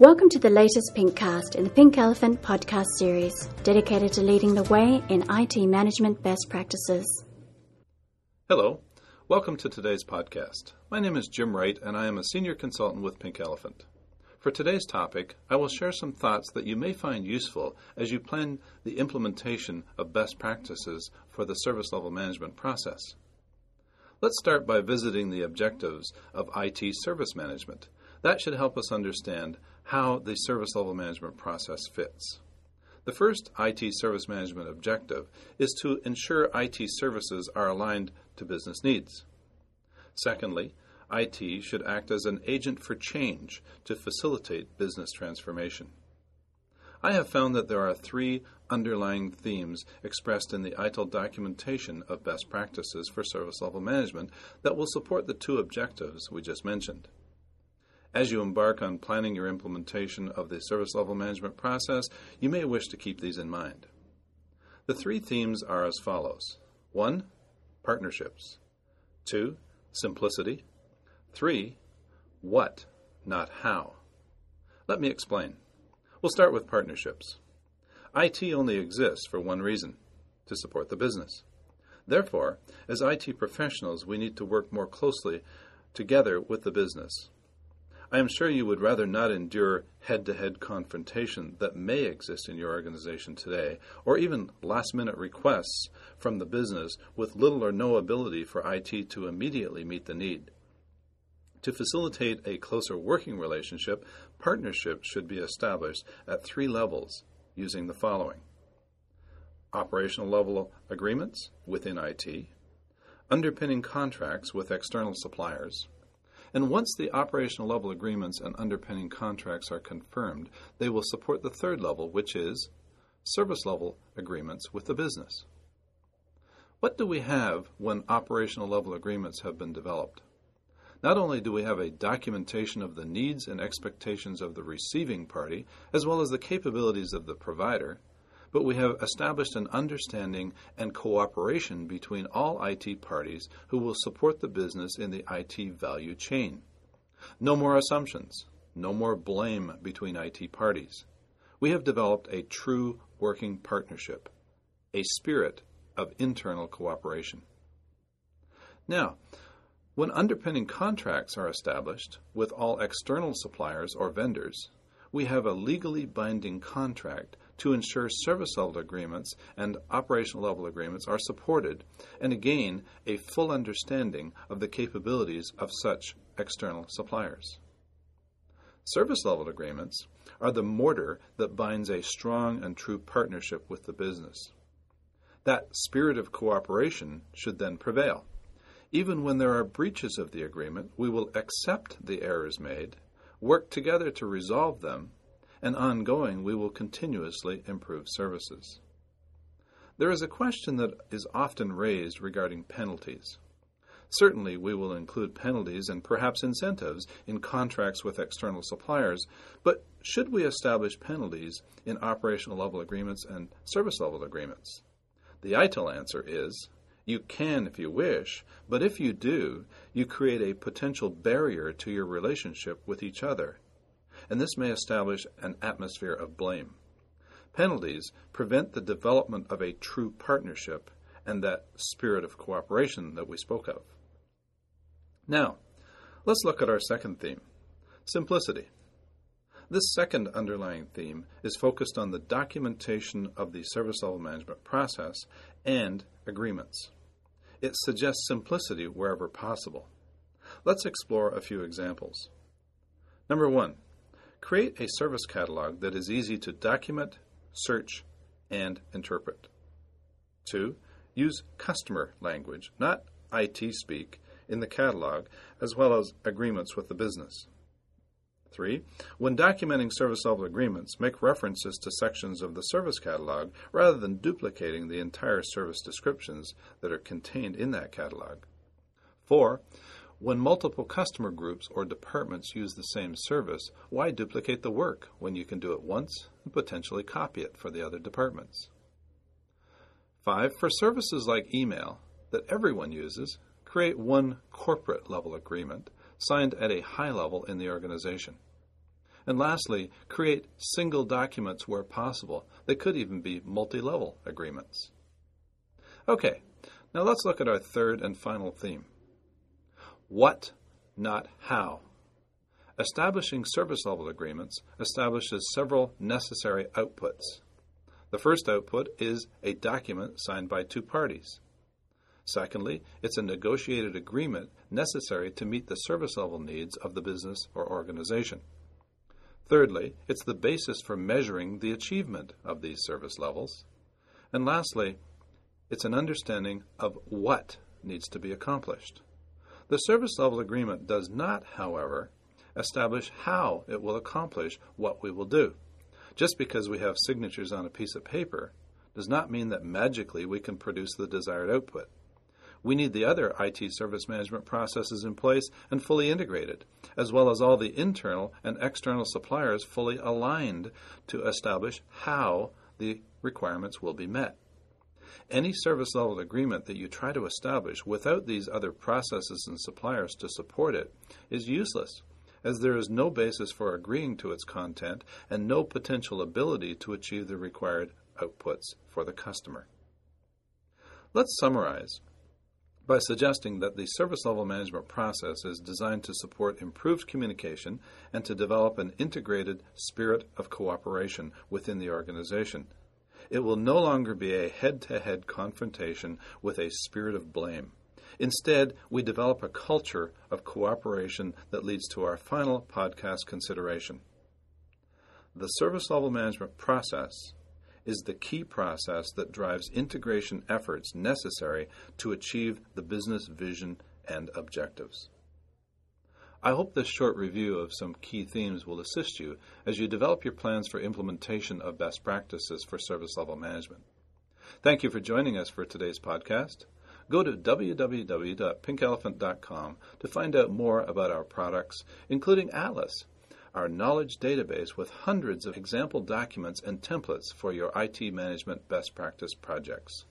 Welcome to the latest Pinkcast in the Pink Elephant podcast series, dedicated to leading the way in IT management best practices. Hello, welcome to today's podcast. My name is Jim Wright, and I am a senior consultant with Pink Elephant. For today's topic, I will share some thoughts that you may find useful as you plan the implementation of best practices for the service level management process. Let's start by visiting the objectives of IT service management. That should help us understand how the service level management process fits. The first IT service management objective is to ensure IT services are aligned to business needs. Secondly, IT should act as an agent for change to facilitate business transformation. I have found that there are three underlying themes expressed in the ITIL documentation of best practices for service level management that will support the two objectives we just mentioned. As you embark on planning your implementation of the service level management process, you may wish to keep these in mind. The three themes are as follows 1. Partnerships. 2. Simplicity. 3. What, not how. Let me explain. We'll start with partnerships. IT only exists for one reason to support the business. Therefore, as IT professionals, we need to work more closely together with the business. I am sure you would rather not endure head to head confrontation that may exist in your organization today, or even last minute requests from the business with little or no ability for IT to immediately meet the need. To facilitate a closer working relationship, partnerships should be established at three levels using the following operational level agreements within IT, underpinning contracts with external suppliers, and once the operational level agreements and underpinning contracts are confirmed, they will support the third level, which is service level agreements with the business. What do we have when operational level agreements have been developed? Not only do we have a documentation of the needs and expectations of the receiving party, as well as the capabilities of the provider, but we have established an understanding and cooperation between all IT parties who will support the business in the IT value chain. No more assumptions, no more blame between IT parties. We have developed a true working partnership, a spirit of internal cooperation. Now, when underpinning contracts are established with all external suppliers or vendors, we have a legally binding contract to ensure service level agreements and operational level agreements are supported, and again, a full understanding of the capabilities of such external suppliers. Service level agreements are the mortar that binds a strong and true partnership with the business. That spirit of cooperation should then prevail. Even when there are breaches of the agreement, we will accept the errors made, work together to resolve them, and ongoing, we will continuously improve services. There is a question that is often raised regarding penalties. Certainly, we will include penalties and perhaps incentives in contracts with external suppliers, but should we establish penalties in operational level agreements and service level agreements? The ITIL answer is you can if you wish, but if you do, you create a potential barrier to your relationship with each other and this may establish an atmosphere of blame. Penalties prevent the development of a true partnership and that spirit of cooperation that we spoke of. Now, let's look at our second theme simplicity. This second underlying theme is focused on the documentation of the service level management process and agreements. It suggests simplicity wherever possible. Let's explore a few examples. Number one, Create a service catalog that is easy to document, search, and interpret. 2. Use customer language, not IT speak, in the catalog, as well as agreements with the business. 3. When documenting service level agreements, make references to sections of the service catalog rather than duplicating the entire service descriptions that are contained in that catalog. 4. When multiple customer groups or departments use the same service, why duplicate the work when you can do it once and potentially copy it for the other departments? 5. For services like email that everyone uses, create one corporate level agreement signed at a high level in the organization. And lastly, create single documents where possible. They could even be multi level agreements. Okay, now let's look at our third and final theme what, not how. Establishing service level agreements establishes several necessary outputs. The first output is a document signed by two parties. Secondly, it's a negotiated agreement necessary to meet the service level needs of the business or organization. Thirdly, it's the basis for measuring the achievement of these service levels. And lastly, it's an understanding of what needs to be accomplished. The service level agreement does not, however, establish how it will accomplish what we will do. Just because we have signatures on a piece of paper does not mean that magically we can produce the desired output. We need the other IT service management processes in place and fully integrated, as well as all the internal and external suppliers fully aligned to establish how the requirements will be met. Any service level agreement that you try to establish without these other processes and suppliers to support it is useless, as there is no basis for agreeing to its content and no potential ability to achieve the required outputs for the customer. Let's summarize by suggesting that the service level management process is designed to support improved communication and to develop an integrated spirit of cooperation within the organization. It will no longer be a head to head confrontation with a spirit of blame. Instead, we develop a culture of cooperation that leads to our final podcast consideration. The service level management process is the key process that drives integration efforts necessary to achieve the business vision and objectives. I hope this short review of some key themes will assist you as you develop your plans for implementation of best practices for service level management. Thank you for joining us for today's podcast. Go to www.pinkelephant.com to find out more about our products, including Atlas, our knowledge database with hundreds of example documents and templates for your IT management best practice projects.